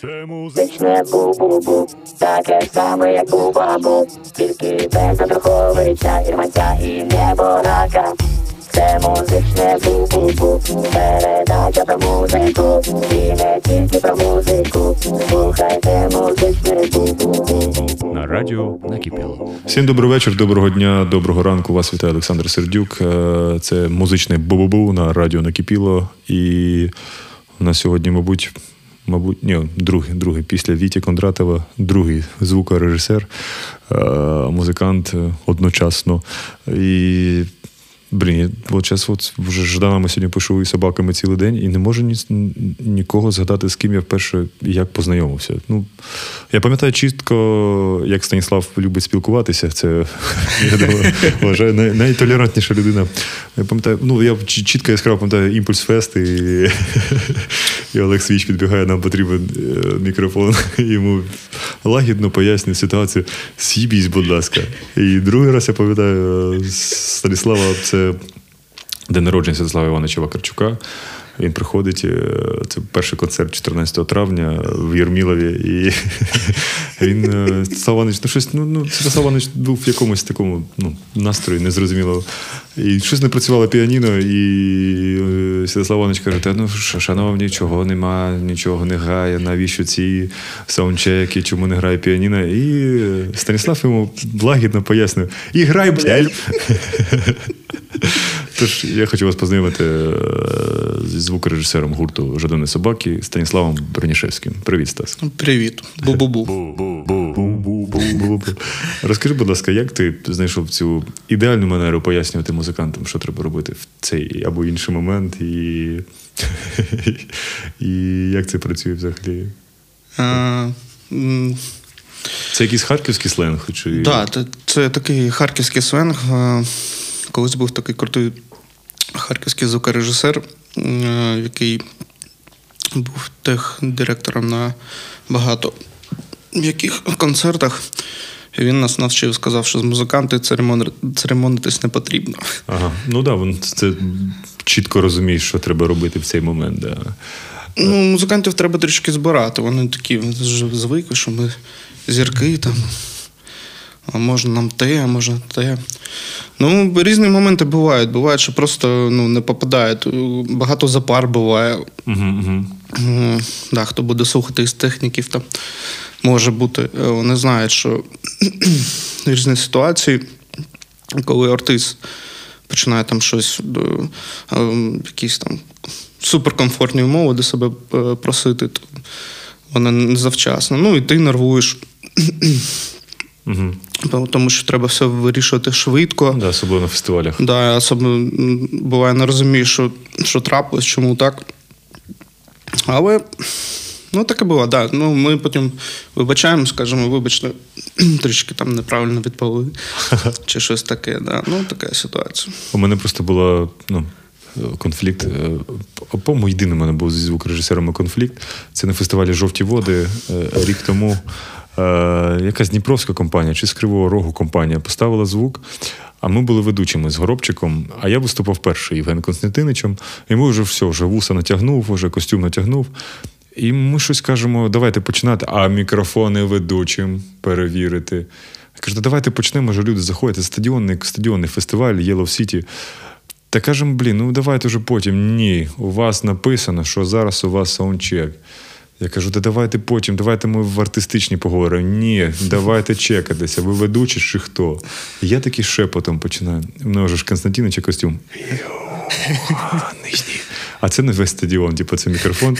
Це музичне бу-бу-бу, таке саме, як бу-бабу, тільки без Андруховича, Ірманця і неборака. Це музичне бу-бу-бу, передача про музику, і не тільки про музику. Слухайте музичне бу-бу-бу. На радіо накипіло. Всім добрий вечір, доброго дня, доброго ранку. Вас вітає Олександр Сердюк. Е, Це музичне бу-бу-бу на радіо Накипіло. І у нас сьогодні, мабуть, мабуть, ні, другий, другий після Віті Кондратова, другий звукорежисер, е, музикант е, одночасно. І Блін, от зараз от вже Жданами сьогодні пишу і собаками цілий день, і не можу ні, нікого згадати, з ким я вперше як познайомився. Ну, я пам'ятаю чітко, як Станіслав любить спілкуватися. Це я думаю, вважаю най, найтолерантніша людина. Я пам'ятаю, ну я чітко яскраво пам'ятаю імпульс фест, і, і Олег Свіч підбігає, нам потрібен е, мікрофон. Йому лагідно пояснює ситуацію. Сібісь, будь ласка. І другий раз я пам'ятаю е, Станіслава, це день народження Святослава Івановича Вакарчука. Він приходить, е, це перший концерт 14 травня в Єрмілові. І він е, Іванович, ну щось, ну, ну Іванович був в якомусь такому ну, настрої, незрозуміло. І щось не працювало піаніно, і е, Святослав Іванович каже: Та ну шановні, чого нема, нічого не грає, навіщо ці саундчеки, чому не грає піаніно? І Станіслав йому лагідно пояснив: і грай, блядь! Тож я хочу вас познайомити е, зі звукорежисером гурту Жадони собаки Станіславом Бронішевським. Привіт, Стас. Привіт. Бу-бу-бу. Розкажи, будь ласка, як ти знайшов цю ідеальну манеру пояснювати музикантам, що треба робити в цей або інший момент, і і як це працює взагалі? А, Це якийсь харківський сленг? Чи... да, це, це такий харківський сленг. Колись був такий крутий харківський звукорежисер, е, який був техдиректором на багато яких концертах. І він нас навчив, сказав, що з музиканти церемони- церемонитись не потрібно. Ага. Ну так, да, це чітко розумієш, що треба робити в цей момент. Да. Ну, музикантів треба трішки збирати. Вони такі звикли, що ми зірки там. А можна нам те, а можна те. Ну, різні моменти бувають. Буває, що просто ну, не попадають. Багато запар буває. Угу, угу. Да, хто буде слухати із техніків, там може бути. Е, Вони знають, що різні ситуації, коли артист починає там щось, е, якісь там суперкомфортні умови до себе е, просити, то вони не завчасно. Ну і ти нервуєш. Угу. Тому що треба все вирішувати швидко. Да, особливо на фестивалях. Да, особливо буває, не розумієш, що, що трапилось, чому так. Але ну, таке було, да. Ну, ми потім вибачаємо, скажемо, вибачте, трішки там неправильно відповіли. Чи щось таке, да. Ну, така ситуація. У мене просто була ну, конфлікт. е, По-моєму, єдиний у мене був зі звукорежисерами конфлікт. Це на фестивалі Жовті води е, рік тому. Е, Якась Дніпровська компанія чи з Кривого Рогу компанія поставила звук. А ми були ведучими з Горобчиком, а я виступав перший Євген Константиничем. І ми вже все, вже вуса натягнув, вже костюм натягнув. І ми щось кажемо, давайте починати, а мікрофони ведучим перевірити. Я кажу, давайте почнемо, вже люди заходять. Це стадіонний, стадіонний фестиваль Yellow City. Та кажемо, блін, ну давайте вже потім. Ні, у вас написано, що зараз у вас саундчек. Я кажу, та давайте потім, давайте ми в артистичній поговоримо. Ні, давайте чекатися. Ви ведучі чи хто? І я такий шепотом починаю. У мене вже ж Константиновича костюм. А це не весь стадіон, типу, це мікрофон.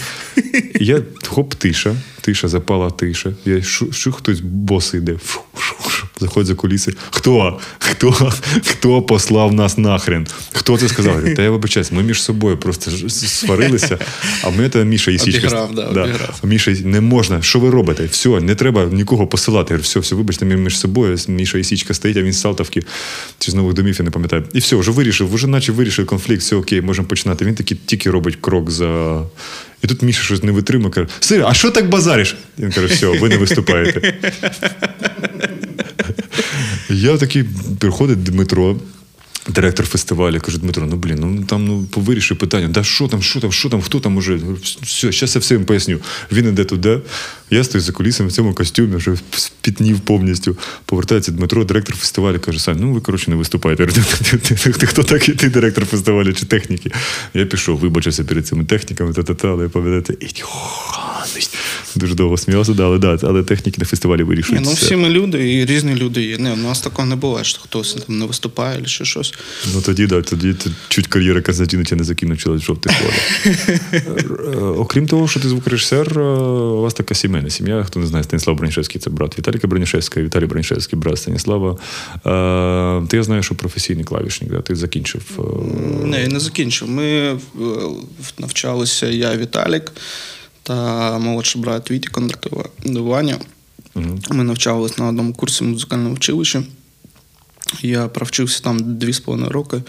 І я хоп, тиша, тиша, запала тиша. Я що хтось босий йде. Фу, шу, шу. Заходить за куліси. Хто? Хто? Хто послав нас нахрен? Хто це сказав? Та я вибачаюсь, ми між собою просто сварилися. А мене там Міша Ісічка. Обіграв, да, обіграв. Міша, не можна. Що ви робите? Все, не треба нікого посилати. Я говорю, все, все, вибачте, ми між собою. Міша Ісічка стоїть, а він з Салтовки чи з нових домів, я не пам'ятаю. І все, вже вирішив, вже наче вирішив конфлікт, все окей, можемо починати. Він такий тільки робить крок за. І тут Міша щось не витримує, каже: Сир, а що так базариш? Він каже, все, ви не виступаєте. Я такий приходить Дмитро. Директор фестивалю каже, Дмитро, ну блін, ну там ну повирішуй питання, да що там, що там, що там, хто там уже? Все, зараз я все їм поясню. Він іде туди, я стою за кулісами в цьому костюмі, вже спітнів повністю. Повертається Дмитро, директор фестивалю, каже, Сань, ну ви коротше не виступаєте. Ти хто такий, ти директор фестивалю чи техніки? Я пішов, вибачився перед цими техніками, та-та-та, але пам'ятаєте, дуже довго сміявся, да, але да, але техніки на фестивалі вирішують. Ну всі ми люди і різні люди є. Не, у нас такого не буває, що хтось там не виступає чи щось. Ну тоді да, тоді чуть кар'єра Константиновича не закінчилась в жовтий поле. Окрім того, що ти звукорежисер, у вас така сімейна сім'я. Хто не знає, Станіслав Бронішевський це брат Віталіка Бронішевського, Віталій Бронішевський, брат Станіслава. Ти я знаю, що професійний клавішник, да? ти закінчив. Не, я не закінчив. Ми навчалися я, Віталік та молодший брат Віті Кондратування. Угу. Ми навчалися на одному курсі музикального училища. Я провчився там 2,5 роки,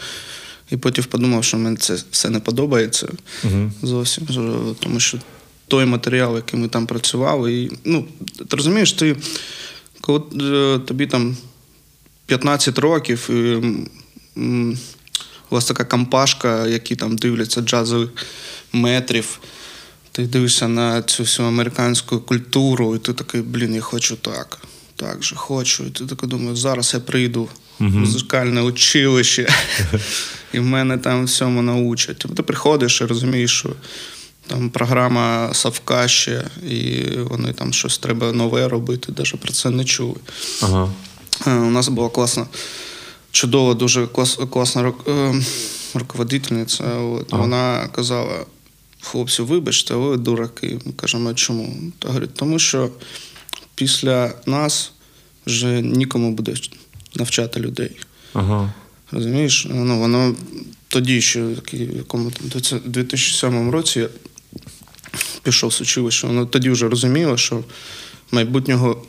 і потім подумав, що мені це все не подобається uh зовсім. Тому що той матеріал, який ми там працювали, і, ну, ти розумієш, ти, коли е, тобі там 15 років, і, у вас така компашка, які там дивляться джазових метрів. Ти дивишся на цю всю американську культуру, і ти такий, блін, я хочу так так же хочу. І ти так думаєш, зараз я прийду в музикальне училище, і в мене там всьому научать. Тобто ти приходиш і розумієш, що там програма Савка ще, і вони там щось треба нове робити, навіть про це не чули. Ага. Е, у нас була класна, чудова, дуже клас, класна е, руководительниця. От, ага. Вона казала. Хлопці, вибачте, ви дураки. Ми кажемо, чому? Та говорить, тому що після нас вже нікому буде навчати людей. Ага. Розумієш? Ну, Воно тоді, ще в 2007 році я пішов з училища, воно тоді вже розуміло, що майбутнього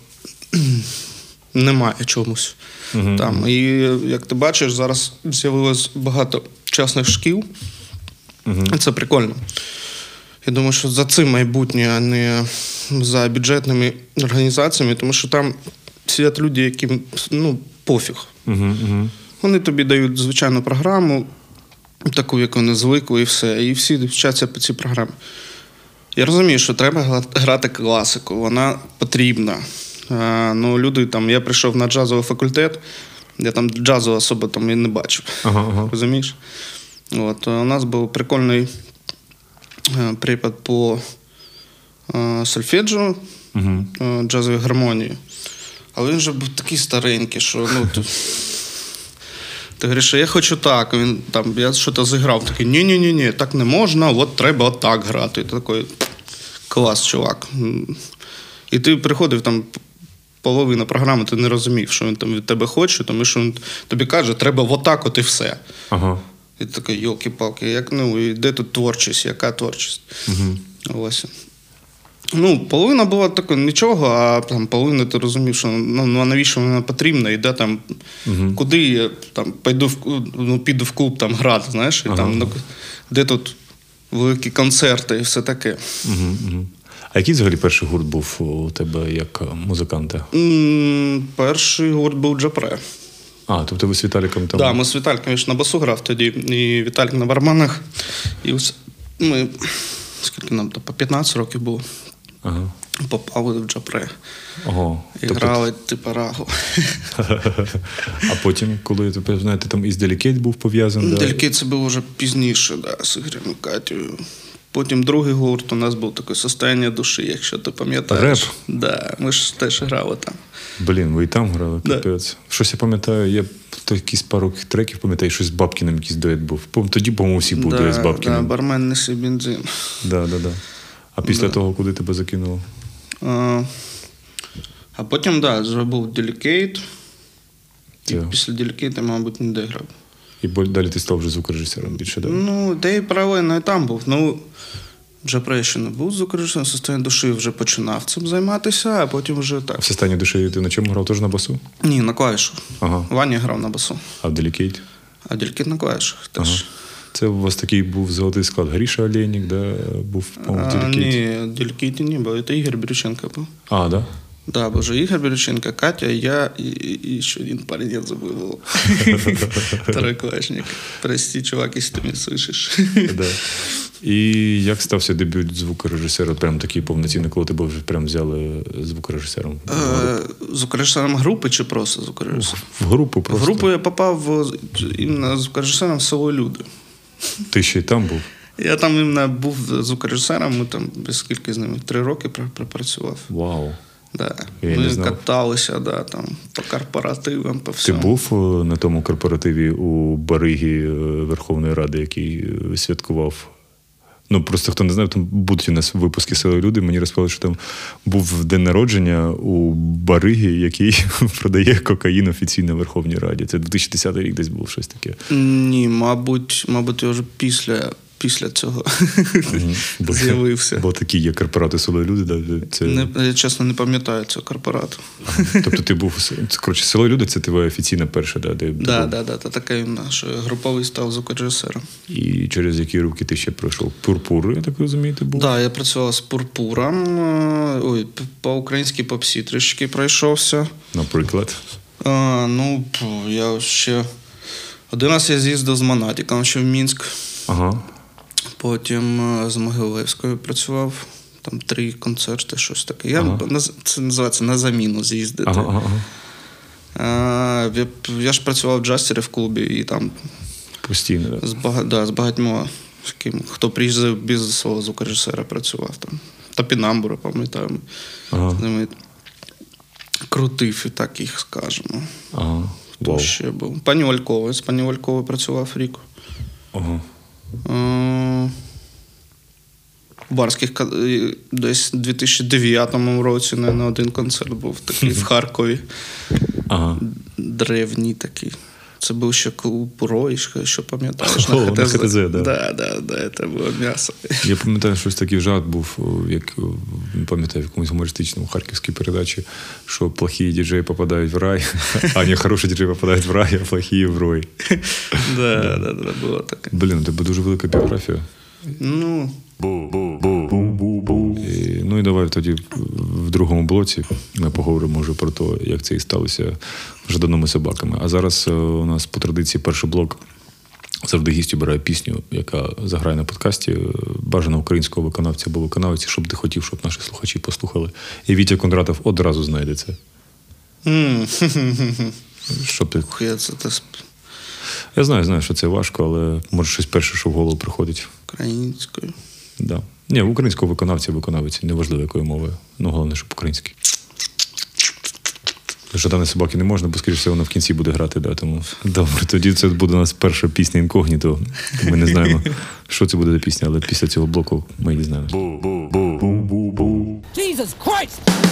немає чомусь. uh там. І як ти бачиш, зараз з'явилось багато частних шкіл. uh Це прикольно. Я думаю, що за цим майбутнє, а не за бюджетними організаціями, тому що там сидять люди, яким ну, пофіг. Uh-huh, uh-huh. Вони тобі дають звичайну програму, таку, яку вони звикли, і все. І всі вчаться по цій програмі. Я розумію, що треба грати класику, вона потрібна. А, ну, люди там, Я прийшов на джазовий факультет, я там джазу особо там і не бачив. Uh-huh, Розумієш? От, У нас був прикольний припад по е, сольфеджу, угу. джазовій гармонії. Але він вже був такий старенький, що ну, ти, ти говориш, я хочу так. Він там, Я щось зіграв, такий ні-ні, ні так не можна, от треба отак грати. І ти такий клас, чувак. І ти приходив там. Половина програми, ти не розумів, що він там від тебе хоче, тому що він тобі каже, треба отак от і все. Ага. І такий, йолки-палки, як ну, і де тут творчість, яка творчість? Угу. Ось. Ну, половина була така нічого, а там половина ти розумів, що ну, ну навіщо вона потрібна, і де там, угу. куди я там пойду в ну, піду в клуб там грати, знаєш, і ага. там, ну, де тут великі концерти і все таке. Угу, угу. А який взагалі перший гурт був у тебе як музиканта? Перший гурт був Джапре. А, тобто ви з Віталіком там? Так, да, ми з Віталіком на басу грав тоді, і Віталік на барманах. І ми, скільки нам, по 15 років було. Ага. Попали в Джапре. Ого. І тобто... грали типу рагу. А потім, коли ти знаєте, там із Delicate був пов'язаний? Делікейт це було вже пізніше, да, з Ігорем Катєю. Потім другий гурт у нас був таке состояння душі, якщо ти пам'ятаєш. Реп? Да, Ми ж теж грали там. Блін, ви і там грали, капець. Да. Щось я пам'ятаю, я якісь пару треків пам'ятаю, щось з Бабкіним якийсь дует був. Тоді, по-моєму, всі був да, дует з Бабкіним. Да, бармен неси бензин. Да, да, да. А після да. того, куди тебе закинуло? А а потім, так, да, вже був Delicate. І після Delicate, мабуть, не дограв. І далі ти став вже звукорежисером більше, так? Ну, де і паралельно і там був. Ну, не був звукорежисером, состояння душі вже починав цим займатися, а потім вже так. В состоянні душі ти на чому грав теж на басу? Ні, на клавішу. Ага. Ваня грав на басу. А в Delicate? А Delicate на клавішах теж. Ага. Це у вас такий був золотий склад. Гріша Олєнік, да, був по-моєму, в Delicate? Ні, в Delicate ні, бо це Ігор Брюченко був. А, да? Да, боже, Ігор Бірюченко, Катя, я і, і, і ще один парень, я забыл его. Второй клавишник. Прости, чувак, если ты меня слышишь. Да. І як стався дебют звукорежисера? Прям такий повноцінний, коли тебе вже прям взяли звукорежисером? Е, Звукорежисером групи чи просто звукорежисером? В групу В просто. групу я попав в- іменно звукорежисером в село Люди. Ти ще й там був? Я там іменно був звукорежисером, ми там скільки з ними три роки пр- пропрацював. Вау. Да. Я ми каталися, да, там, по корпоративам, по Ти був е, на тому корпоративі у Баригі е, Верховної Ради, який е, святкував. Ну, просто хто не знає, там будуть у нас випуски села люди. Мені розповіли, що там був день народження у Баригі, який продає кокаїн офіційно в Верховній Раді. Це 2010 рік десь був щось таке. Ні, мабуть, мабуть, я вже після, після цього Бо- з'явився. Бо такі є корпорати села люди. Да, це... Не, я чесно не пам'ятаю цього корпорату. Тобто ти був коротше, село люди, це твоя офіційна перша, да, де Да, був. да, да, та така іменно, що груповий став звукорежисером. І через які руки ти ще пройшов? Пурпур, я так розумію, ти був? Так, да, я працював з пурпуром. е, Ой, по-українськи попсі трішки пройшовся. Наприклад. А, ну, я ще. Один раз я з'їздив з Монатіком ще в Мінськ. Ага. Потім е, з Могилевською працював. Там три концерти, щось таке. Я Ага. це називається на заміну з'їздити. Ага, ага. А, я, я ж працював в джастері в клубі, і там Постійно, да. з, бага, да, з багатьма, з ким, хто приїздив без свого звукорежисера, працював там. Топінамбура, пам'ятаю. Ага. З ними крутив і так їх скажемо. Ага. Хто Вау. ще був? Пані Вальковою. З пані Вальковою працював рік. Ага. Барських е, десь у 2009 році не на один концерт був такий в Харкові. Ага. Древній такий. Це був ще клуб Рой, що- пам'ятаєш? О, на ХТЗ, да. Да, да, да, це було м'ясо. Я пам'ятаю, щось такий жарт був, як не пам'ятаю, в якомусь гумористичному харківській передачі, що плохі діджеї попадають в рай, а не хороші діджеї попадають в рай, а плохі в рой. Да, да, да, було таке. Блін, у тебе дуже велика біографія. Ну, Бу-бу-бу. ну і давай тоді в другому блоці ми поговоримо вже про те, як це і сталося жаданими собаками. А зараз е, у нас по традиції перший блок завжди гість обирає пісню, яка заграє на подкасті. е, Бажано українського виконавця або виконавці, щоб ти хотів, щоб наші слухачі послухали. І Вітя Кондратов одразу знайде це. м, Щоб ти... Я знаю, знаю, що це важко, але може щось перше, що в голову приходить. українською. Да. Ні, українського виконавця, виконавиці, неважливо якою мовою. Ну, головне, щоб український. Жадани собаки не можна, бо скоріше все, воно в кінці буде грати, да, тому добре. Тоді це буде у нас перша пісня інкогніто. Ми не знаємо, що це буде за пісня, але після цього блоку ми її знаємо. Jesus Christ!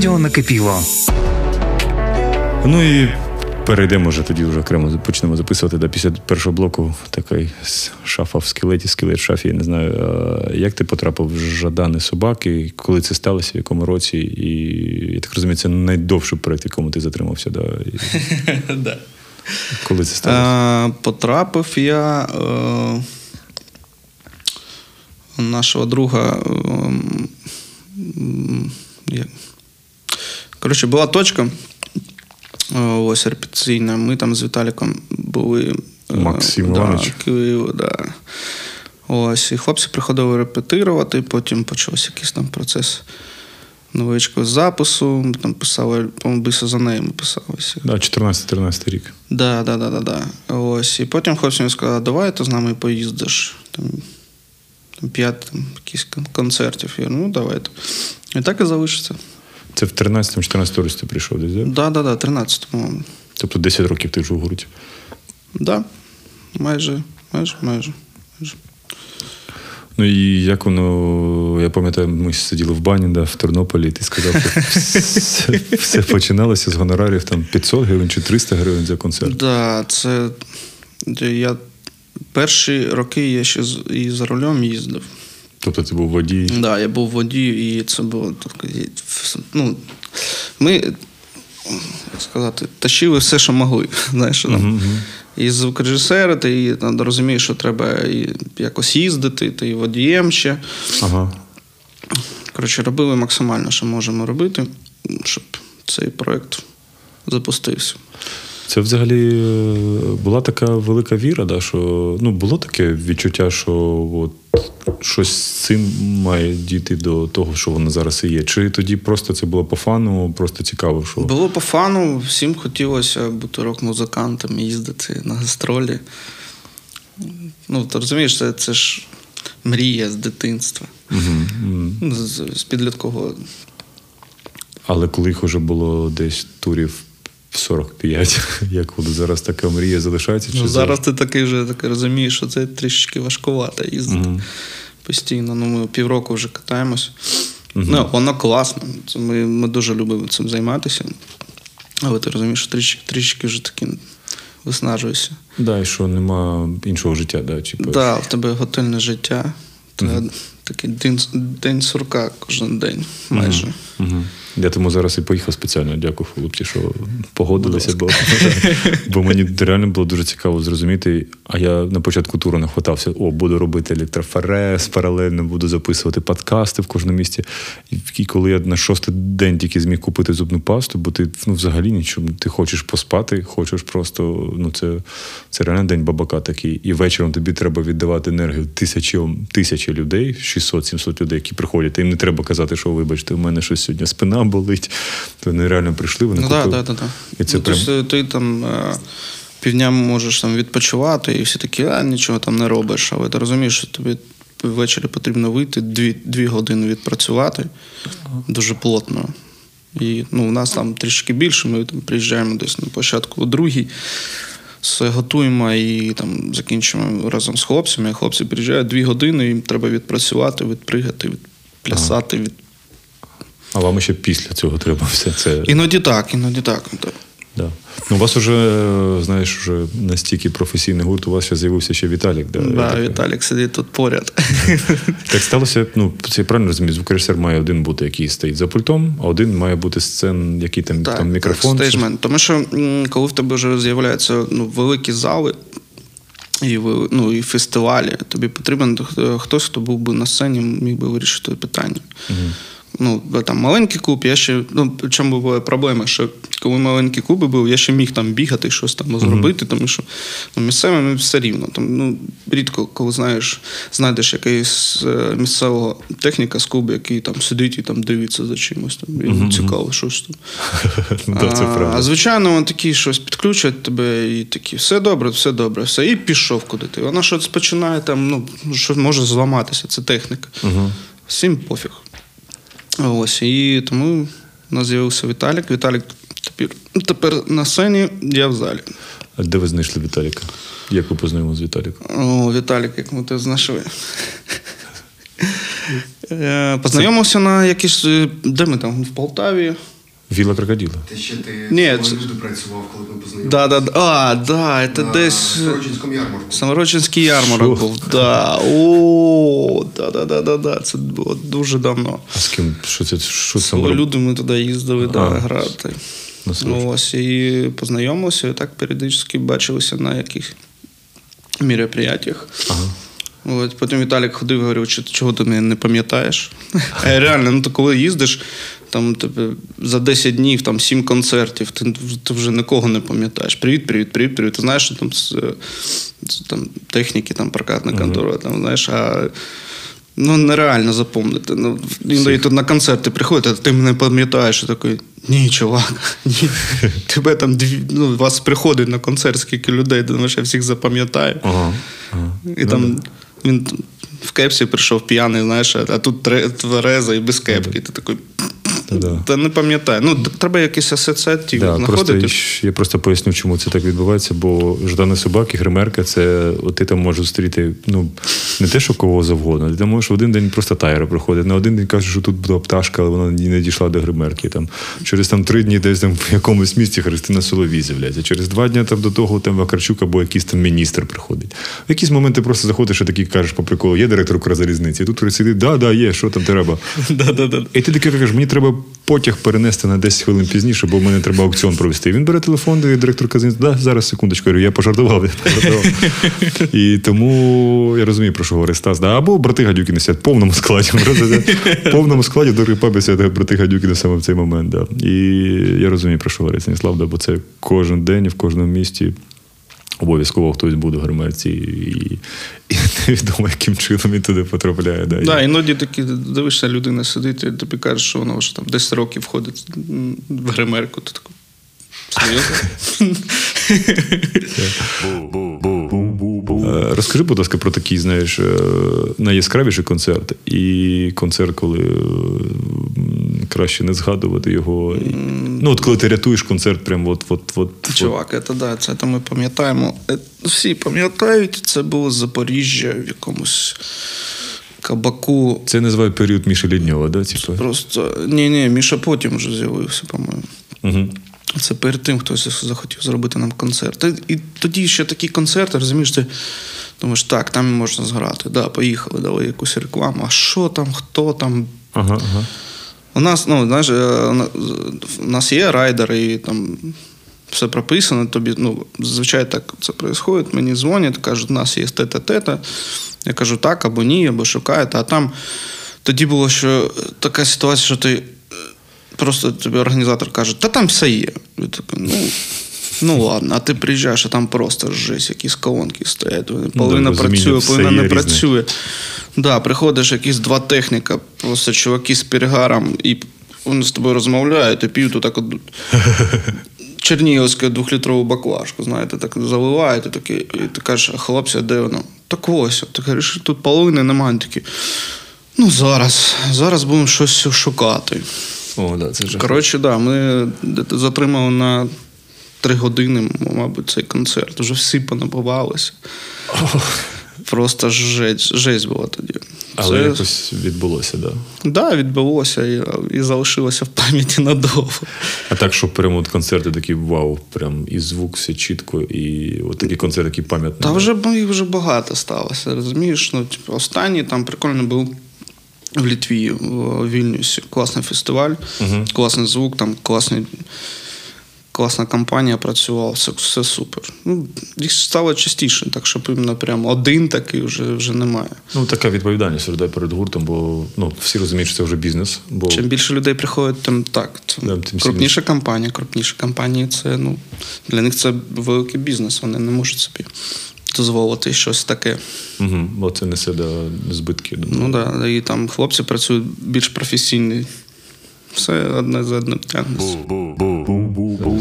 Радіо накипіло. Ну і перейдемо вже тоді вже окремо почнемо записувати да, після першого блоку такий шафа в скелеті, скелет в шафі. Я не знаю, як ти потрапив в Жадани собаки, коли це сталося, в якому році? І я так розумію, це найдовший проєкт, в якому ти затримався. Да? І коли це сталося? Е, потрапив я е, нашого друга. Коротше, була точка. е, Ось репетиційна. Ми там з Віталіком були. е, Максим да, Іванович. Київ, да. Ось, і хлопці приходили репетирувати, потім почався якийсь там процес невеличкого запису. Ми там писали, по-моєму, биса за нею ми писалися. Да, 14-13 рік. Да, да, да, да, да. Ось. І потім хлопці мені сказали, давай ти з нами поїздиш. Там, там п'ять там, якісь концертів. Я ну давайте. І так і залишиться. Це в 13-14 році ти прийшов десь, да? Да, да, да, 13 по-моєму. Тобто 10 років ти вже в гурті. Да. Майже, майже, майже. майже. Ну і як воно, я пам'ятаю, ми сиділи в бані да, в Тернополі, і ти сказав, що все, все починалося з гонорарів там 500 гривень чи 300 гривень за концерт. Да, це я перші роки я ще і за рулем їздив. Тобто ти був водій. Да, я був водій, і це було ну, ми, як сказати, тащили все, що могли. Знаєш, там. І звукорежисери, ти там, розумієш, що треба і якось їздити, ти і водієм ще. Ага. Коротше, робили максимально, що можемо робити, щоб цей проект запустився. Це взагалі е, була така велика віра, да, що ну, було таке відчуття, що от, щось з цим має дійти до того, що воно зараз і є. Чи тоді просто це було по фану, просто цікаво, що. Було по фану, всім хотілося бути рок-музикантом, їздити на гастролі. Ну, ти розумієш, це, це ж мрія з дитинства. Ну, З, з підліткового. Але коли їх вже було десь турів 45, як от зараз така мрія залишається? Чи Ну, зараз ти такий вже так розумієш, що це трішечки важкувато їздити Мгм. постійно. Ну, ми півроку вже катаємось. Ну, воно класно. Це ми, ми дуже любимо цим займатися. Але ти розумієш, що трішечки, трішечки вже таки виснажуєшся. Да, і що нема іншого життя, да, чи Так, да, в тебе готельне життя. Це такий день, день сурка кожен день, майже. Угу. Я тому зараз і поїхав спеціально. Дякую, хлопці, що погодилися, бо, бо мені реально було дуже цікаво зрозуміти. А я на початку туру нахватався: о, буду робити електроферез, паралельно буду записувати подкасти в кожному місті. І, коли я на шостий день тільки зміг купити зубну пасту, бо ти ну, взагалі нічого, ти хочеш поспати, хочеш просто. Ну, це, це реально день бабака такий. І вечором тобі треба віддавати енергію тисячі, тисячі людей, 600-700 людей, які приходять. Їм не треба казати, що вибачте, у мене щось сьогодні спина болить. То вони реально прийшли, вони Ну купили. так, так. І це ну, прям... тобто ти там е, півдня можеш там відпочивати, і всі такі, а нічого там не робиш. Але ти розумієш, що тобі ввечері потрібно вийти, дві, дві години відпрацювати дуже плотно. І ну, у нас там трішки більше, ми там приїжджаємо десь на площадку о другій, все готуємо і там закінчуємо разом з хлопцями. Хлопці приїжджають дві години, їм треба відпрацювати, відпригати, відплясати, від... А вам ще після цього треба все це. Іноді так, іноді так. так. Да. Ну, у вас уже, е, знаєш, вже настільки професійний гурт, у вас ще з'явився ще Віталік. Да, Да, так- Віталік сидить тут поряд. Так сталося, ну, це правильно розумію, звукорежисер має один бути, який стоїть за пультом, а один має бути сцен, який там, там мікрофон. Так, stageman. Тому що коли в тебе вже з'являються ну, великі зали і, ну, і фестивалі, тобі потрібен хтось, хто був би на сцені, міг би вирішити питання. Ну, там маленький клуб, я ще. Ну, чому була проблема, що коли маленький клуб був, я ще міг там бігати, щось там зробити, тому що ну, місцевим ну, все рівно. Там, ну, рідко, коли знаєш, знайдеш якийсь е, місцевого техніка з клубу, який там сидить і там дивиться за чимось. Там, йому цікаво, щось там. Це а, а звичайно, вони такі щось підключать тебе і такі, все добре, все добре, все. І пішов куди ти. Вона щось починає там, ну, що може зламатися, це техніка. Всім пофіг. Ось, і тому у нас з'явився Віталік. Віталік тепер, тепер на сцені, я в залі. А де ви знайшли Віталіка? Як ви познайомилися з Віталіком? О, Віталік, як ми тебе знайшли. Е, Познайомився на якісь. е, Де ми там? В Полтаві. Віла крокодила. Ти ще ти Ні, це- люди працював, коли ми познайомилися. Да, да, да. А, да, це На десь. Сорочинському ярмарку. Саморочинський ярмарок був. Да. О, да, да, да, да, да. Це було дуже давно. А з ким? Що це? Що це? Село люди ми туди їздили да, А. грати. Ну, ось і познайомилися, і так періодично бачилися на яких мероприятиях. Ага. От, потім Віталік ходив і говорив, чого ти мене не пам'ятаєш. А реально, ну то коли їздиш, там тебе за 10 днів там 7 концертів, ти, ти вже нікого не пам'ятаєш. Привіт, привіт, привіт, привіт. Ти знаєш, що там, з, з, там техніки, там прокатна контора, там, знаєш, а ну, нереально запомнити. Ну, іноді тут на концерти приходять, а ти мене пам'ятаєш, і такий. Ні, чувак, ні. Тебе там дві, ну, вас приходить на концерт, скільки людей, думаєш, я всіх запам'ятаю. Ага. ага. І там він в кепсі прийшов п'яний, знаєш, а тут твереза і без кепки. Ти такий. Та не пам'ятаю. Ну, треба якісь асоціативи Да, знаходити. щ- я просто поясню, чому це так відбувається, бо ждане собаки, гримерка, це от ти там можеш зустріти ну, не те, що кого завгодно. Ти там можеш в один день просто тайра приходить. На один день кажеш, що тут була пташка, але вона не дійшла до гримерки. Там. Через там, три дні десь там, в якомусь місті Христина Соловій з'являється. Через два дні там, до того там, Вакарчук або якийсь там міністр приходить. В якісь моменти просто заходиш і такий кажеш по приколу, є директор Укрзалізниці. І тут присидить, да, да, є, що там треба. І ти таки кажеш, мені треба потяг перенести на 10 хвилин пізніше, бо в мене треба аукціон провести. Він бере телефон, і директор казин, да, зараз секундочку, я говорю, я пожартував, я пожартував. І тому я розумію, про що говорить Стас. Да? Або брати Гадюкіни сидять в повному складі. В повному складі до пабі сидять брати Гадюкіни саме в цей момент. Да. І я розумію, про що говорить Станіслав, да, бо це кожен день і в кожному місті. Обов'язково хтось буде в гримерці, і, і невідомо, яким чином він туди потрапляє. Да. Да, іноді такі дивишся, людина сидить, і тобі каже, що вона вже там 10 років входить в гримерку. Ти такий. Серйозно? Е, Розкажи, будь ласка, про такий, знаєш, е, найяскравіший концерт і концерт, коли краще не згадувати його. Ну, от коли ти рятуєш концерт, прям от, от, от, Чувак, це да, це ми пам'ятаємо. Е, Всі пам'ятають, це було Запоріжжя в якомусь кабаку. Це називають період Міші Лідньова, да? Типу? Просто ні, ні, Міша потім вже з'явився, по-моєму. Угу. Це перед тим хтось захотів зробити нам концерт. І, і тоді ще такі концерти, розумієш, ти думаєш, так, там можна зграти. Да, поїхали, дали якусь рекламу. А що там, хто там? Ага, ага. У нас, ну, знаєш, е, у нас є райдер, і там все прописано. Тобі, ну, зазвичай так це відбувається. Мені дзвонять, кажуть, у нас є те-те, те-те. Я кажу, так або ні, або шукаєте. А там тоді було, що така ситуація, що ти е, просто тобі організатор каже, та там все є. Я такий, ну, ну ладно, а ти приїжджаєш, а там просто жесть, якісь колонки стоять. Половина розуміння, працює, половина не різне. працює. Да, приходиш якісь два техніка, просто чуваки з перегаром, і вони з тобою розмовляють, і п'ють отак от Чернігівську двохлітрову баклажку, знаєте, так заливають, і, такі, і ти кажеш, а хлопці, де воно? Так ось, ти кажеш, тут половини немає. Такі, ну зараз, зараз будемо щось шукати. О, да, це. Коротше, да, ми затримали на три години, мабуть, цей концерт. Вже всі понабивалися. Просто жесть, жесть була тоді. Але Це- якось відбулося, так. Да. Да, відбулося і, і залишилося в пам'яті надовго. А так, що прямо от концерти такі вау, прям і звук все чітко, і от такі концерти, які пам'ятні. Та вже б- їх вже багато сталося, розумієш? Ну, типу, останній там прикольно був в Літві, в Вільнюсі. Класний фестиваль, класний звук, там класний. Класна компанія працювала, все, все супер. Ну, їх стало частіше, так що іменно прям один такий вже, вже немає. Ну, така відповідальність людей перед гуртом, бо ну, всі розуміють, що це вже бізнес. Бо Чим більше людей приходить, тим так. Це Да, тим крупніша компанія. Крупніші компанії це ну, для них це великий бізнес. Вони не можуть собі дозволити щось таке. угу, бо це несе до збитків. Ну так, да, і там хлопці працюють більш професійні. Все одне за одним тягнеться.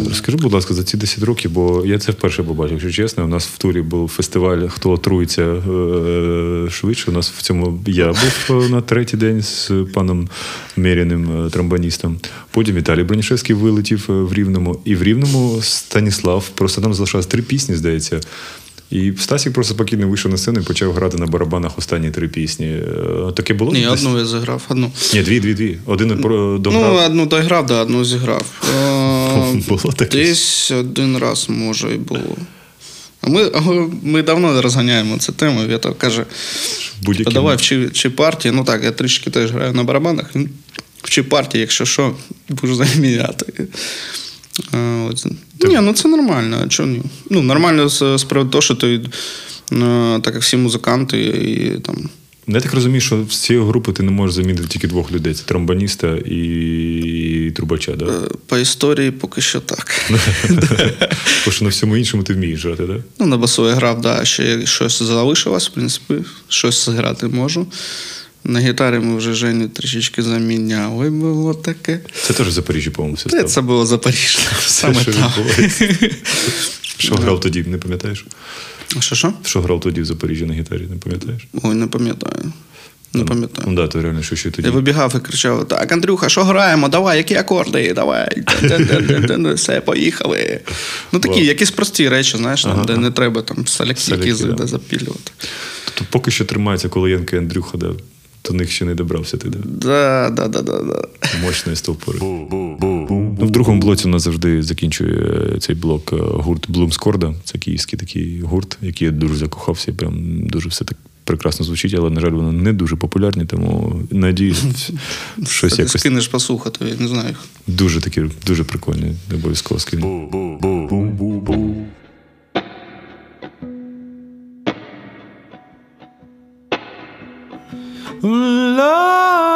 Розкажи, будь ласка, за ці 10 років, бо я це вперше побачив, якщо чесно. У нас в турі був фестиваль Хто отрується е, швидше. У нас в цьому я був е, на третій день з паном Мєріним е, тромбоністом. Потім Віталій Бронішевський вилетів е, в Рівному. І в Рівному Станіслав. Просто там залишалось три пісні, здається. І Стасік просто спокійно вийшов на сцену і почав грати на барабанах останні три пісні. Е, Таке було? Ні, десь? одну я зіграв, одну. Ні, дві, дві, дві. Один про Ну, одну дограв, да, одну зіграв. Е, Було таке? Десь один раз, може, і було. Ми, ми- давно розганяємо цю тему. Вєта каже: Будь-які- «Та давай вчи, вчи партії. Ну так, я трішки теж граю на барабанах. Він Вчи партії, якщо що, будеш заміняти. От. Ні, ну це нормально. Чого ні? Ну, нормально з, з приводу того, що ти, е, так як всі музиканти, і там. Я так розумію, що з цієї групи ти не можеш замінити тільки двох людей: це тромбоніста і, трубача, да? е, По історії поки що так. Тому що на всьому іншому ти вмієш грати, так? Ну, на басу я грав, да, ще щось залишилось, в принципі, щось зграти можу. На гітарі ми вже Женю трішечки заміняли, було таке. Це теж в Запоріжжі, по-моєму, все стало. це було Запоріжжя. Саме відбувається. Що грав тоді, не пам'ятаєш? Що що? Що грав тоді в Запоріжжі на гітарі, не пам'ятаєш? Ой, не пам'ятаю. Не Ну, да, то реально, що ще тоді. Я вибігав і кричав: так, Андрюха, що граємо? Давай, які акорди? Давай. Все, поїхали. Ну такі, якісь прості речі, знаєш, там, де не треба там де запілювати. Тобто поки що тримається Колоєнко і Андрюха, да, до них ще не добрався ти, да, да, да, да. Мощної стовпори. Ну, в другому блоці у нас завжди закінчує е, цей блок е, гурт Блумскорда. Це київський такий гурт, який я дуже закохався. і Прям дуже все так прекрасно звучить, але, на жаль, воно не дуже популярні, тому надіюсь, щось Ти скинеш послухати, я не знаю. дуже такі, дуже прикольні, обов'язково скину. Закрий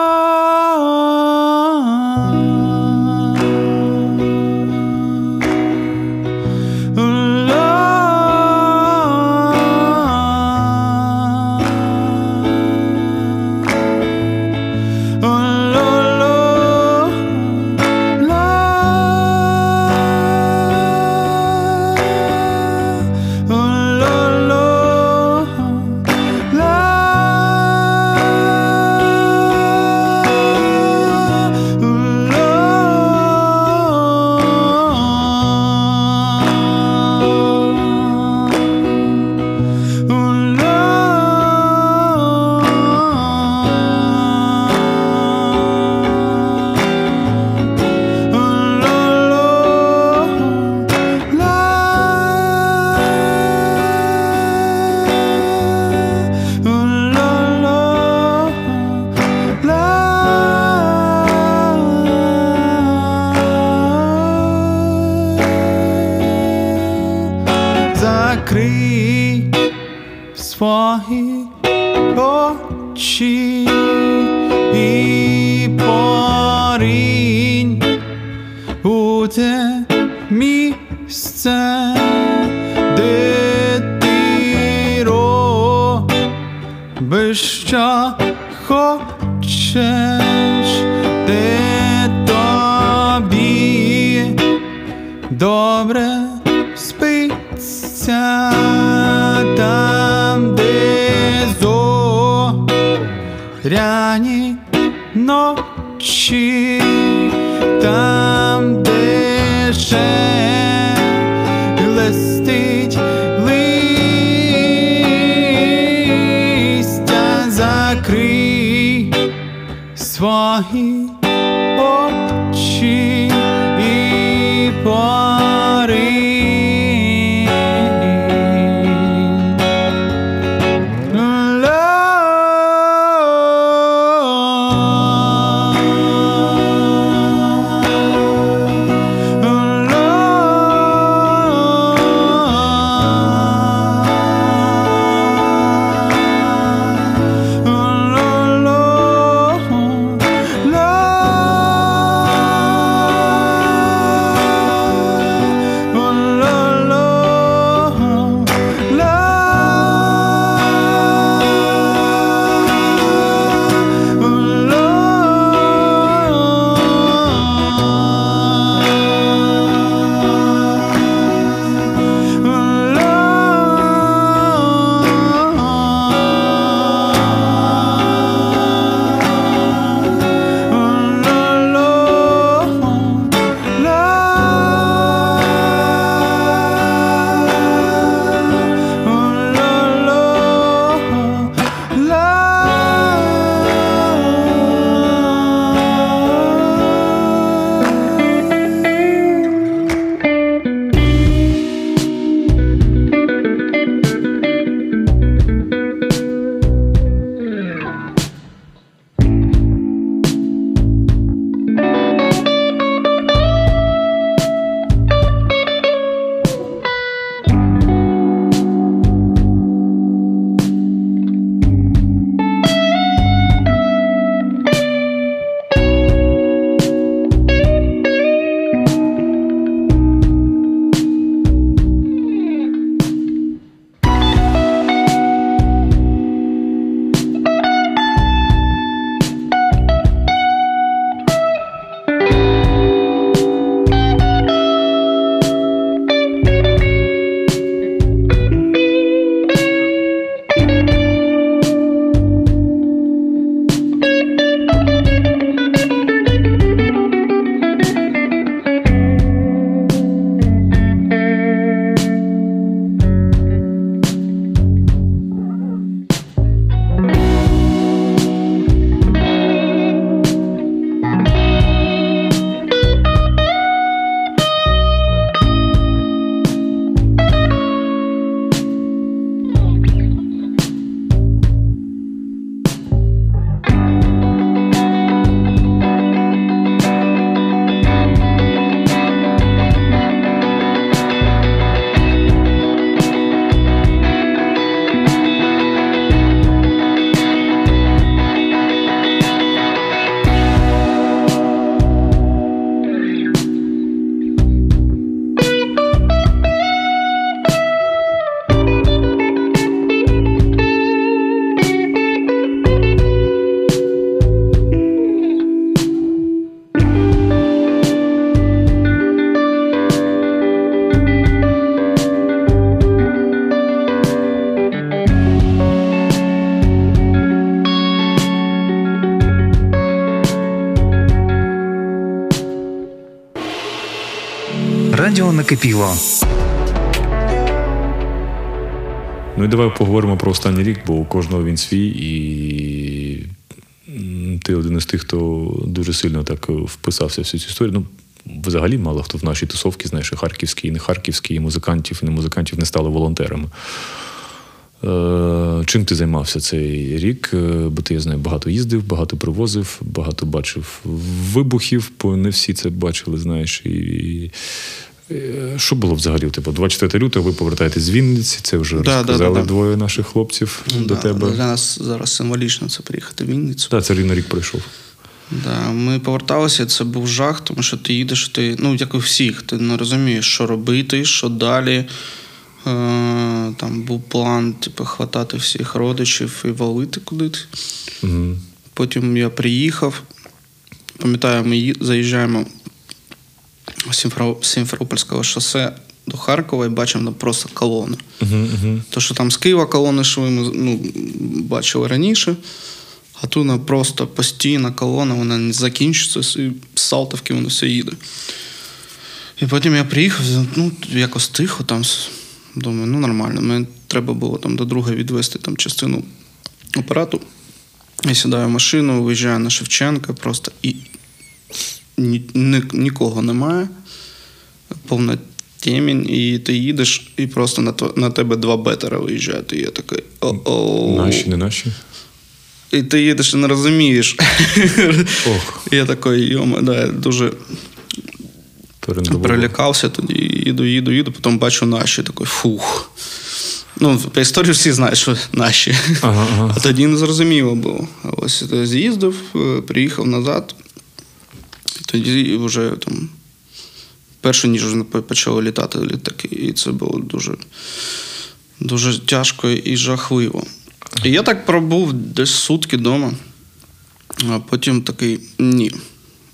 Накипіло. Ну і давай поговоримо про останній рік, бо у кожного він свій, і ти один із тих, хто дуже сильно так вписався в всю цю історію. Ну, взагалі, мало хто в нашій тусовці, знаєш, і харківські, і не харківські, і музикантів, і не музикантів не стали волонтерами. Е, Чим ти займався цей рік? Е, Бо ти я знаю, багато їздив, багато привозив, багато бачив вибухів, бо не всі це бачили, знаєш. І, що було взагалі у тебе? 24 лютого ви повертаєтесь з Вінниці, це вже Да, розказали да, да. двоє наших хлопців до тебе. Для нас зараз символічно це приїхати в Вінницю. Так, це рівно рік пройшов. Да, ми поверталися, це був жах, тому що ти їдеш, ти, ну, як і всіх, ти не розумієш, що робити, що далі. Е, там був план, типу, хватати всіх родичів і валити кудись. Угу. Потім я приїхав. Пам'ятаю, ми заїжджаємо Сімферопольського шосе до Харкова і бачимо там просто колони. Угу. То, що там з Києва колони йшли, ми ну, бачили раніше. А тут вона просто постійна колона, вона не закінчиться, і з Салтовки воно все їде. І потім я приїхав, ну, якось тихо там. Думаю, ну нормально. Мені треба було там до друга відвести там частину апарату. Я сідаю в машину, виїжджаю на Шевченка просто і ні, ні, нікого немає. Повна темінь, і ти їдеш, і просто на, то, на тебе два бетера виїжджають. І я такий о-о-о. Наші, не наші? І ти їдеш і не розумієш. Ох. Я такий, йома, да, дуже перелякався тоді, їду, їду, їду, потім бачу наші, такий фух. Ну, по історії всі знають, що наші. Ага, ага. А тоді не зрозуміло було. Ось я з'їздив, е, приїхав назад, тоді вже там першу ніж почали літати літаки. І це було дуже, дуже тяжко і жахливо. І я так пробув десь сутки вдома, а потім такий ні.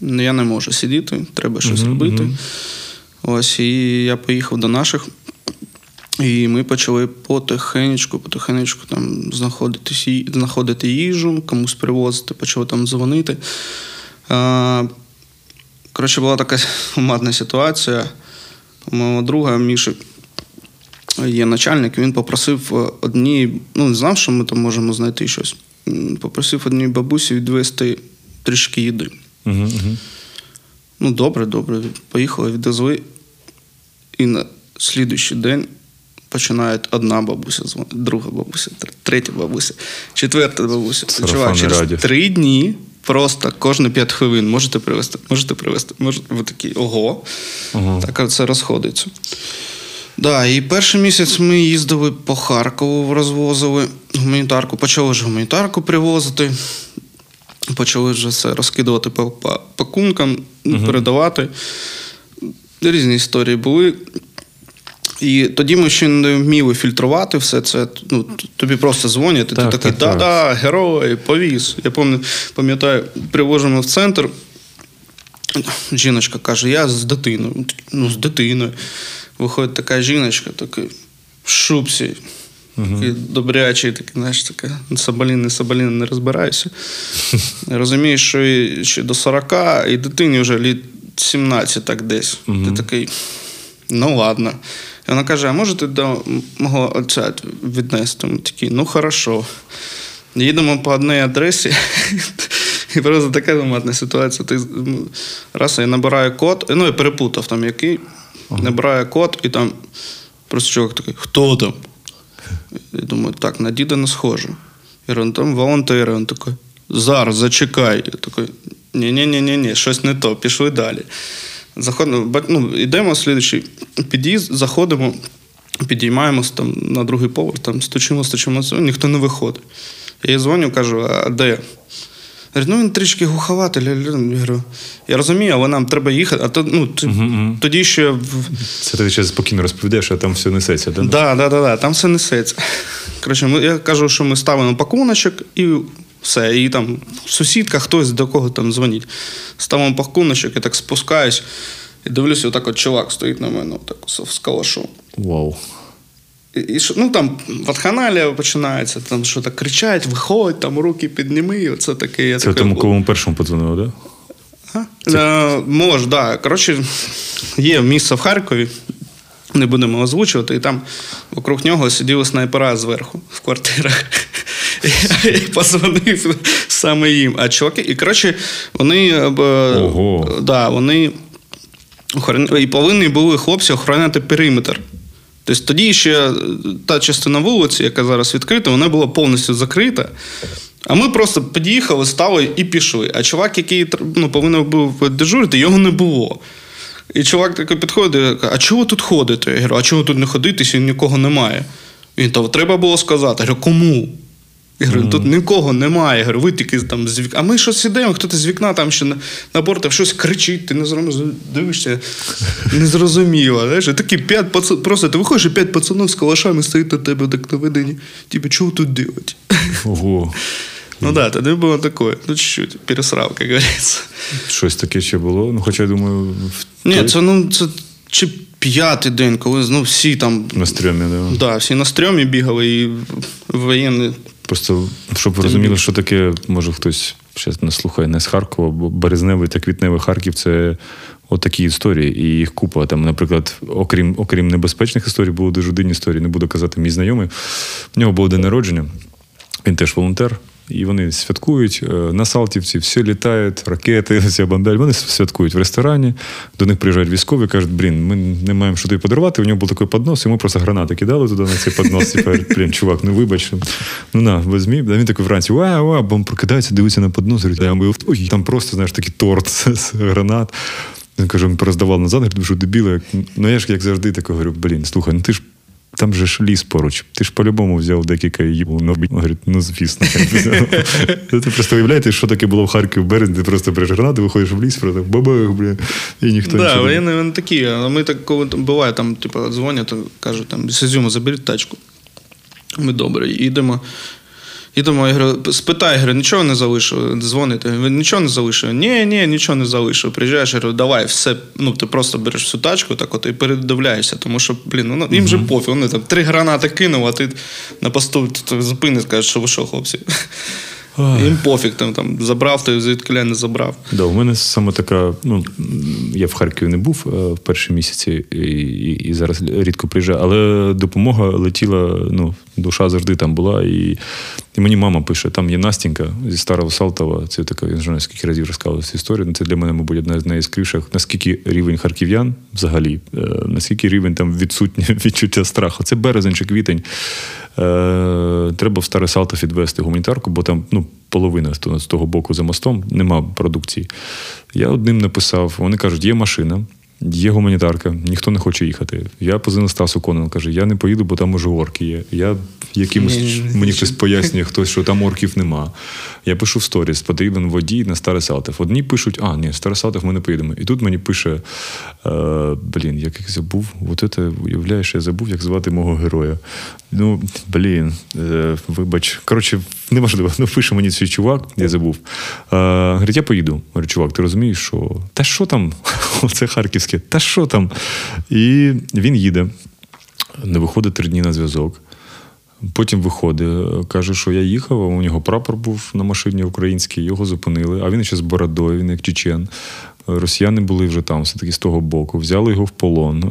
Я не можу сидіти, треба щось Мгм, робити. Ось, і я поїхав до наших. І ми почали потихенечку, потихенечку там знаходити, знаходити їжу, комусь привозити, почали там дзвонити. А, коротше, була така умадна ситуація. У мого друга Міші є начальник, він попросив е, одній, ну не знав, що ми там можемо знайти щось. Попросив одній бабусі відвести трішки їди. Угу, угу. Ну, добре, добре. Поїхали, відвезли. І на слідуючий день починає одна бабуся дзвонити, друга бабуся, третя бабуся, четверта бабуся. Чувак, через три дні просто кожні п'ять хвилин можете привезти, можете привезти. Можете... Ви такі, ого. Ага. Так це розходиться. Да, і перший місяць ми їздили по Харкову, розвозили гуманітарку. Почали ж гуманітарку привозити. Почали вже це розкидувати по по пакункам, передавати. Різні історії були. І тоді ми ще не вміли фільтрувати все це. Ну, тобі просто дзвонять, і Так, ти такий, так, так. да-да, герой, повіз. Я пам'ятаю, привозимо в центр. Жіночка каже: я з дитиною. Ну, з дитиною. Виходить така жіночка, такий в шубці, такий добрячий, такий, знаєш, така соболін, не соболін, не розбираюся. Розумієш, що і, ще до 40, і дитині вже літ 17 так десь. Ти такий, ну ладно. І вона каже: а можете до мого отця віднести? Ми такі, ну хорошо. Їдемо по одній адресі. І просто така доматна ситуація. Ти раз я набираю код, ну я перепутав там який, набираю код, і там просто чоловік такий, хто там? Я думаю, так, на діда не схоже. Я говорю, «Ну, там волонтери. Він такий, зараз зачекай. Я такий, ні-ні-ні, ні щось не то, пішли далі. Заходимо, ну, йдемо в слідчий під'їзд, заходимо, підіймаємося там на другий поверх, там стучимо, стучимо, ніхто не виходить. Я їй дзвоню, кажу, а де? Говорить, ну він трішки глуховатий. Я говорю, я розумію, але нам треба їхати. А то, ну, ти- тоді ще Це ти ще спокійно розповідаєш, а там все несеться, так? Да, да, да, да, там все несеться. Коротше, ми, я кажу, що ми ставимо пакуночок і все. І там сусідка, хтось до кого там дзвонить. Ставимо пакуночок, я так спускаюсь і дивлюся, отак от чувак стоїть на мене, отак з калашом. Вау. І, і ну там ватханалія починається, там що так кричать, виходь, там руки підніми, оце таке. Я Це таке, тому, кому першому подзвонили, так? А? Е, Може, да. Коротше, є місце в Харкові, не будемо озвучувати, і там вокруг нього сиділи снайпера зверху в квартирах. Я і позвонив саме їм. А чуваки, і коротше, вони. е, Ого. Да, вони і повинні були хлопці охороняти периметр. Тобто тоді ще та частина вулиці, яка зараз відкрита, вона була повністю закрита. А ми просто під'їхали, стали і пішли. А чувак, який ну, повинен був дежурити, його не було. І чувак такий підходить і каже, а чого тут ходите? Я говорю, а чого тут не ходити, якщо нікого немає? Він то треба було сказати. Я говорю, кому? Я говорю, тут нікого немає. Я говорю, ви тільки там з вікна. А ми щось ідемо, хтось з вікна там ще на, на бортах щось кричить, ти не зрозумів, дивишся, незрозуміло. Знаєш, такі п'ять пацан, просто ти виходиш, і п'ять пацанів з калашами стоїть на тебе так наведені. Типу, чого тут делать? Ого. Ну да, тоді було таке. Ну, чуть-чуть, пересрав, як говориться. Щось таке ще було. Ну, хоча я думаю, Ні, це ну це чи п'ятий день, коли ну, всі там. на стрьомі, да. Да, всі на стрьомі бігали і воєнні. Просто щоб ви розуміли, що таке, може хтось ще не слухає не з Харкова, бо березневий та квітневий Харків це отакі історії, і їх купа. Там, наприклад, окрім, окрім небезпечних історій, були дуже дивні історії. Не буду казати, мій знайомий. У нього був день народження, він теж волонтер. І вони святкують е, на Салтівці, все літають, ракети, вся бандаль. Вони святкують в ресторані. До них приїжджають військові, кажуть, блін, ми не маємо що тобі подарувати. У нього був такий поднос, йому просто гранати кидали туди на цей поднос. І кажуть, блін, чувак, ну вибач. Ну на, візьмі. А він такий вранці, вау, вау, бо він прокидається, дивиться на поднос, говорить, я мив, ой, там просто, знаєш, такий торт з, гранат. Він каже, він пороздавав назад, говорить, «Ви що дебіли. Ну я ж як завжди так говорю, блін, слухай, ну ти ж там же ж ліс поруч. Ти ж по-любому взяв декілька їбу. на говорить, ну звісно. Ти просто уявляєте, що таке було в Харкові в березні, ти просто береш гранати, виходиш в ліс, просто бабах, бля, і ніхто не- Так, вони такі. Ми так, коли буває, там, типу, дзвонять, кажуть, там, з Ізюма заберіть тачку. Ми добре, їдемо. Їдемо, я говорю, спитай, я говорю, нічого не залишив. Дзвонить, він нічого не залишив? Ні, ні, нічого не залишив. Приїжджаєш, я говорю, давай, все. Ну, ти просто береш всю тачку, так от і передивляєшся. Тому що, блін, ну їм же пофіг. Вони там три гранати кинули, а ти на посту зупиниш, скажеш, що ви що, хлопці. Їм пофіг, там, там забрав, ти звідки не забрав. Да, у мене саме така. Ну я в Харкові не був е, в перші місяці і, і, і зараз рідко приїжджаю, але допомога летіла. Ну, душа завжди там була. І, і мені мама пише: там є Настінька зі Старого Салтова. Це така, я не знаю, скільки разів розказував цю історію. Ну, Це для мене, мабуть, одна з найяскравіших. Наскільки рівень харків'ян взагалі, е, наскільки рівень там відсутнє відчуття страху. Це березень чи квітень. Е, треба в Старе Салтов відвести гуманітарку, бо там ну, половина з того- боку за мостом нема продукції. Я одним написав, вони кажуть, є машина. Є гуманітарка, ніхто не хоче їхати. Я позвонив Стасу Конон, каже, я не поїду, бо там уже орки є. Я якимось мені хтось пояснює, хтось, що там орків нема. Я пишу в сторіс, потрібен водій на Старий Салтов. Одні пишуть, а, ні, Старий Салтов ми не поїдемо. І тут мені пише: е, блін, як я забув, от це уявляєш, я забув, як звати мого героя. Ну, блін, е, вибач. Коротше, неможливо. Ну, пише мені цей чувак, я забув. Е, говорить, я поїду. Говорю, чувак, ти розумієш, що та що там? Оце харківське, та що там? І він їде, не виходить три дні на зв'язок. Потім виходить, каже, що я їхав, а у нього прапор був на машині український, його зупинили, а він ще з бородою, він як чечен. Росіяни були вже там, все-таки з того боку, взяли його в полон.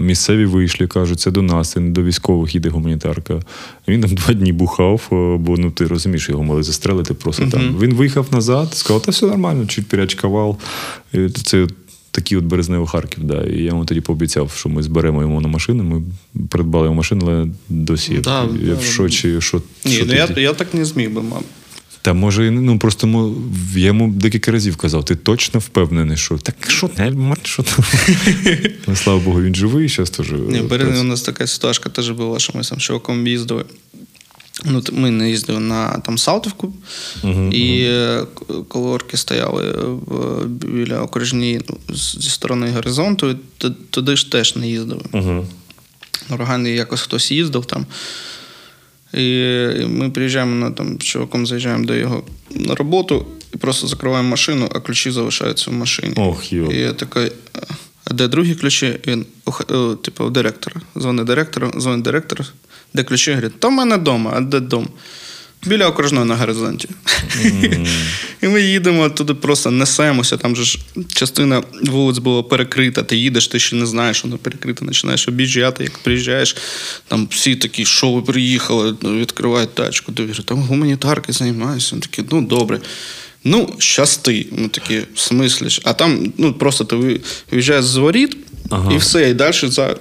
Місцеві вийшли, кажуть, це до нас, це не до військових іде гуманітарка. Він там два дні бухав, бо ну ти розумієш, його мали застрелити просто там. Він виїхав назад, сказав, та все нормально, чуть переочкував. Це такий от березневий Харків, да. І я йому тоді пообіцяв, що ми зберемо йому на машину. Ми придбали йому машину, але досі Да, я да. в шоці, що. Ні, що ну я, я так не зміг би, мам. Та може, ну просто я йому декілька разів казав, ти точно впевнений, що так що що там? ну, слава Богу, він живий, зараз теж. Ні, в Березні у нас така ситуація теж була, що ми з там чуваком їздили. Ну, ми не їздили на там Салтівку, і е, к- коли орки стояли в, біля окружні ну, зі сторони горизонту, і туди ж теж не їздили. Угу. Органи якось хтось їздив там. І ми приїжджаємо на там, чуваком заїжджаємо до його на роботу і просто закриваємо машину, а ключі залишаються в машині. Ох, йо. І я такий, а де другі ключі? Він, о, типу, у директора. Дзвонить директору, дзвонить директор, де ключі? Говорить, то в мене вдома, а де дом? біля окружної на горизонті. І ми їдемо туди, просто несемося. Там же ж частина вулиць була перекрита. Ти їдеш, ти ще не знаєш, що вона перекрита, починаєш об'їжджати, як приїжджаєш, там всі такі, що ви приїхали, відкривають тачку. Довірю, там гуманітарки займаюся. Такі, ну добре. Ну, щасти. Ми такі, в смислі. А там ну, просто ти ви- виїжджаєш з воріт, і все, і далі за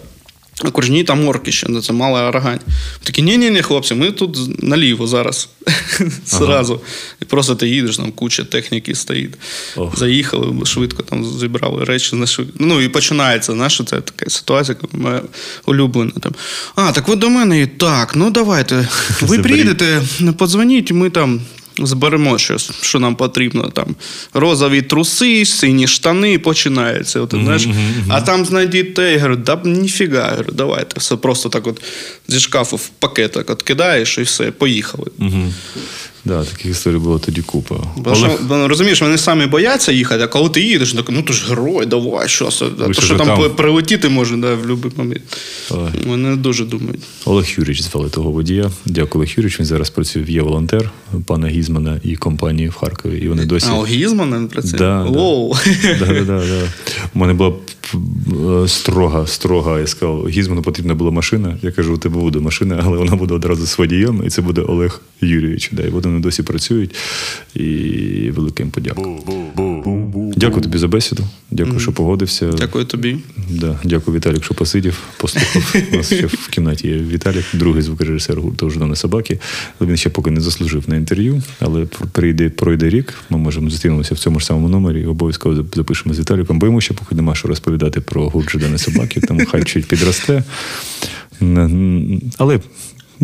окружні там орки ще, ну, це мала арагань. Такі, ні-ні-ні, хлопці, ми тут наліво зараз. Зразу. І просто ти їдеш, там куча техніки стоїть. Ох. Заїхали, швидко там зібрали речі. Ну і починається, знаєш, це така ситуація, моя улюблена. Там, а, так ви до мене і так, ну давайте. Ви приїдете, подзвоніть, ми там. Зберемо щось, що нам потрібно. Там розові труси, сині штани, починається. От, знаєш. А там знайдіть те, я говорю, да ніфіга, я говорю, давайте. Все просто так от зі шкафу в пакетик от кидаєш і все, поїхали. Да, таких історій було тоді купа. Бо, Олег, що, бо, розумієш, вони самі бояться їхати, а коли ти їдеш, так, ну ти ж герой, давай, що це. То, що там, там. прилетіти може да, в будь-який момент. Ой. Вони дуже думають. Олег Юрійович звали того водія. Дякую, Олег Юрійович. Він зараз працює в є волонтер пана Гізмана і компанії в Харкові. І вони досі. А у Гізмана працює? Да, да. Воу. Да, да, да, да. У мене була е, строга, строга. Я сказав, Гізману потрібна була машина. Я кажу, у тебе буде машина, але вона буде одразу з водієм, і це буде Олег Юрійович. Да, і от вони досі працюють. І великим подяку. Дякую тобі за бесіду. Дякую, що погодився. Дякую тобі. Да, дякую, Віталік, що посидів, послухав. У нас ще в кімнаті є Віталік, другий звукорежисер гурту «Ждане собаки. Він ще поки не заслужив на інтерв'ю, але прийде, пройде рік. Ми можемо зустрінутися в цьому ж самому номері і обов'язково запишемо з Віталіком. Бо йому ще поки нема що розповідати про гурт «Ждане собаки, тому хай чуть підросте. Але.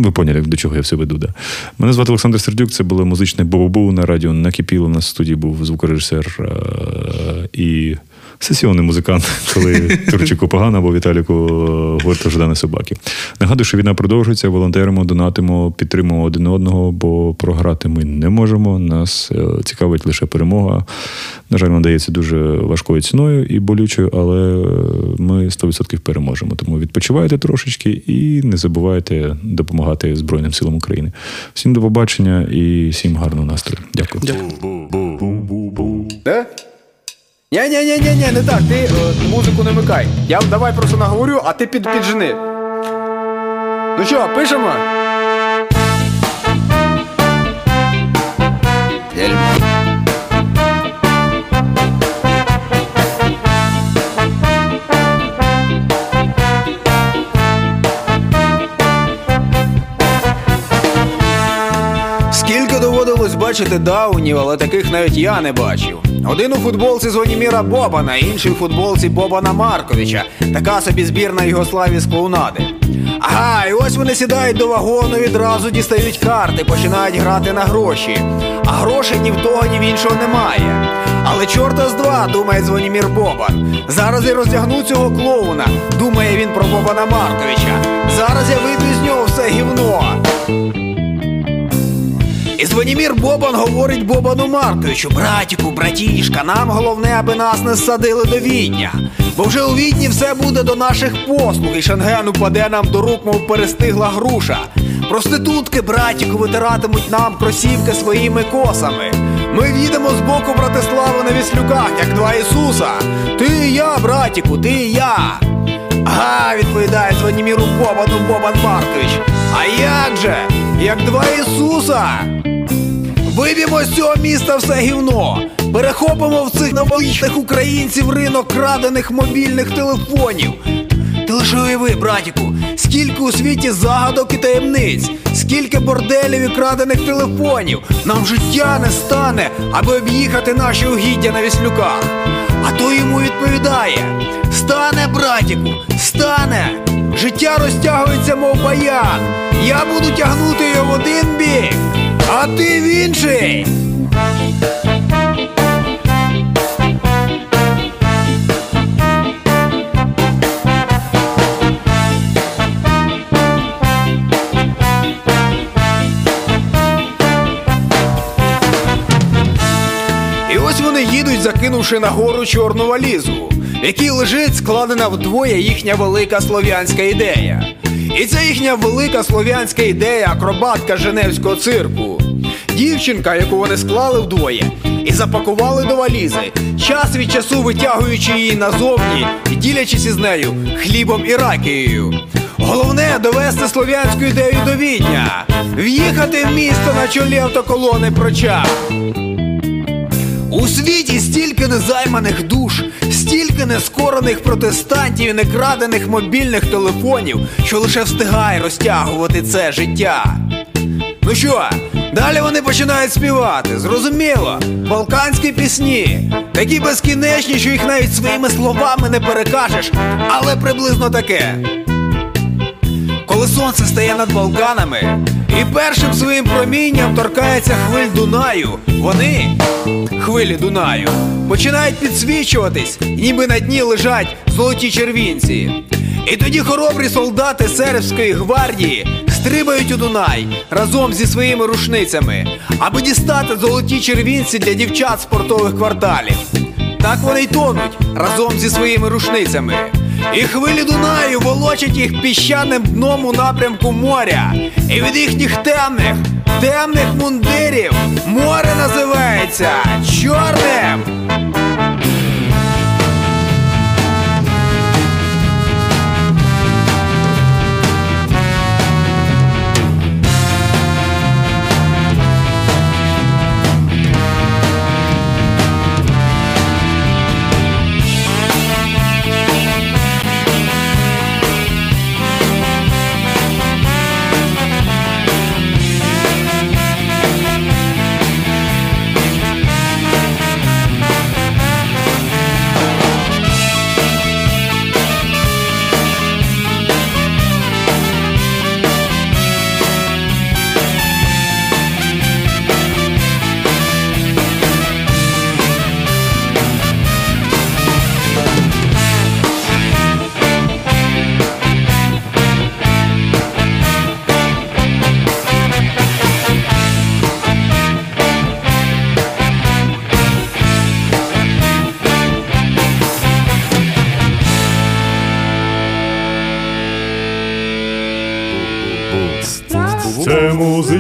Ви поняли, до чого я все веду. Да. Мене звати Олександр Сердюк, це було музичне Бобобу на радіо Накипіло. В студії був звукорежисер е- і сесіонний музикант, коли Турчику погано або Віталіку е, гурту Ждане собаки. Нагадую, що війна продовжується, волонтеримо, донатимо, підтримуємо один одного, бо програти ми не можемо. Нас е, цікавить лише перемога. На жаль, вона дається дуже важкою ціною і болючою, але е, ми 100% переможемо. Тому відпочивайте трошечки і не забувайте допомагати Збройним силам України. Всім до побачення і всім гарного настрою. Дякую. Да? Ні-ні-ні-ні, не так, ти е, музику не микай. Я давай просто наговорю, а ти під, піджени. Ну що, пишемо? Доводилось бачити даунів, але таких навіть я не бачив. Один у футболці Звоніміра Бобана, інший у футболці Бобана Марковича. Така собі збірна Югославії з клоунади. Ага, і ось вони сідають до вагону, відразу дістають карти, починають грати на гроші. А грошей ні в того, ні в іншого немає. Але чорта з два, думає Звонімір Бобан. Зараз я роздягну цього клоуна, думає він про Бобана Марковича. Зараз я вийду з нього все гівно. І Звонімір Бобан говорить Бобану Марковичу, братіку, братішка, нам головне, аби нас не ссадили до Відня. Бо вже у Відні все буде до наших послуг, і Шенген упаде нам до рук, мов перестигла груша. Проститутки, братіку, витиратимуть нам кросівки своїми косами. Ми в'їдемо з боку Братислави на віслюках, як два Ісуса. Ти і я, братіку, ти і я. Ага, відповідає Звоніміру Бобану Бобан Маркович. А як же? Як два Ісуса? Виб'ємо з цього міста все гівно. Перехопимо в цих новолічних українців ринок крадених мобільних телефонів. Ти лише уяви, братіку, скільки у світі загадок і таємниць, скільки борделів і крадених телефонів. Нам життя не стане, аби об'їхати наші угіддя на віслюках. А то йому відповідає: стане, братіку, стане. Життя розтягується, мов баян. Я буду тягнути його в один бік, а ти в інший. І ось вони їдуть, закинувши нагору чорну валізу, в лежить складена вдвоє їхня велика слов'янська ідея. І ця їхня велика слов'янська ідея акробатка Женевського цирку. Дівчинка, яку вони склали вдвоє, і запакували до валізи, час від часу витягуючи її назовні і ділячись із нею хлібом і ракією. Головне довести слов'янську ідею до відня, в'їхати в місто на чолі автоколони проча. У світі стільки незайманих душ, стільки нескорених протестантів і некрадених мобільних телефонів, що лише встигає розтягувати це життя. Ну що, далі вони починають співати. Зрозуміло, балканські пісні, такі безкінечні, що їх навіть своїми словами не перекажеш, але приблизно таке. Коли сонце стає над Балканами і першим своїм промінням торкається хвиль Дунаю, вони, хвилі Дунаю, починають підсвічуватись, ніби на дні лежать золоті червінці. І тоді хоробрі солдати сербської гвардії стрибають у Дунай разом зі своїми рушницями, аби дістати золоті червінці для дівчат спортових кварталів. Так вони й тонуть разом зі своїми рушницями. І хвилі Дунаю волочать їх піщаним дном у напрямку моря. І від їхніх темних, темних мундирів море називається чорним.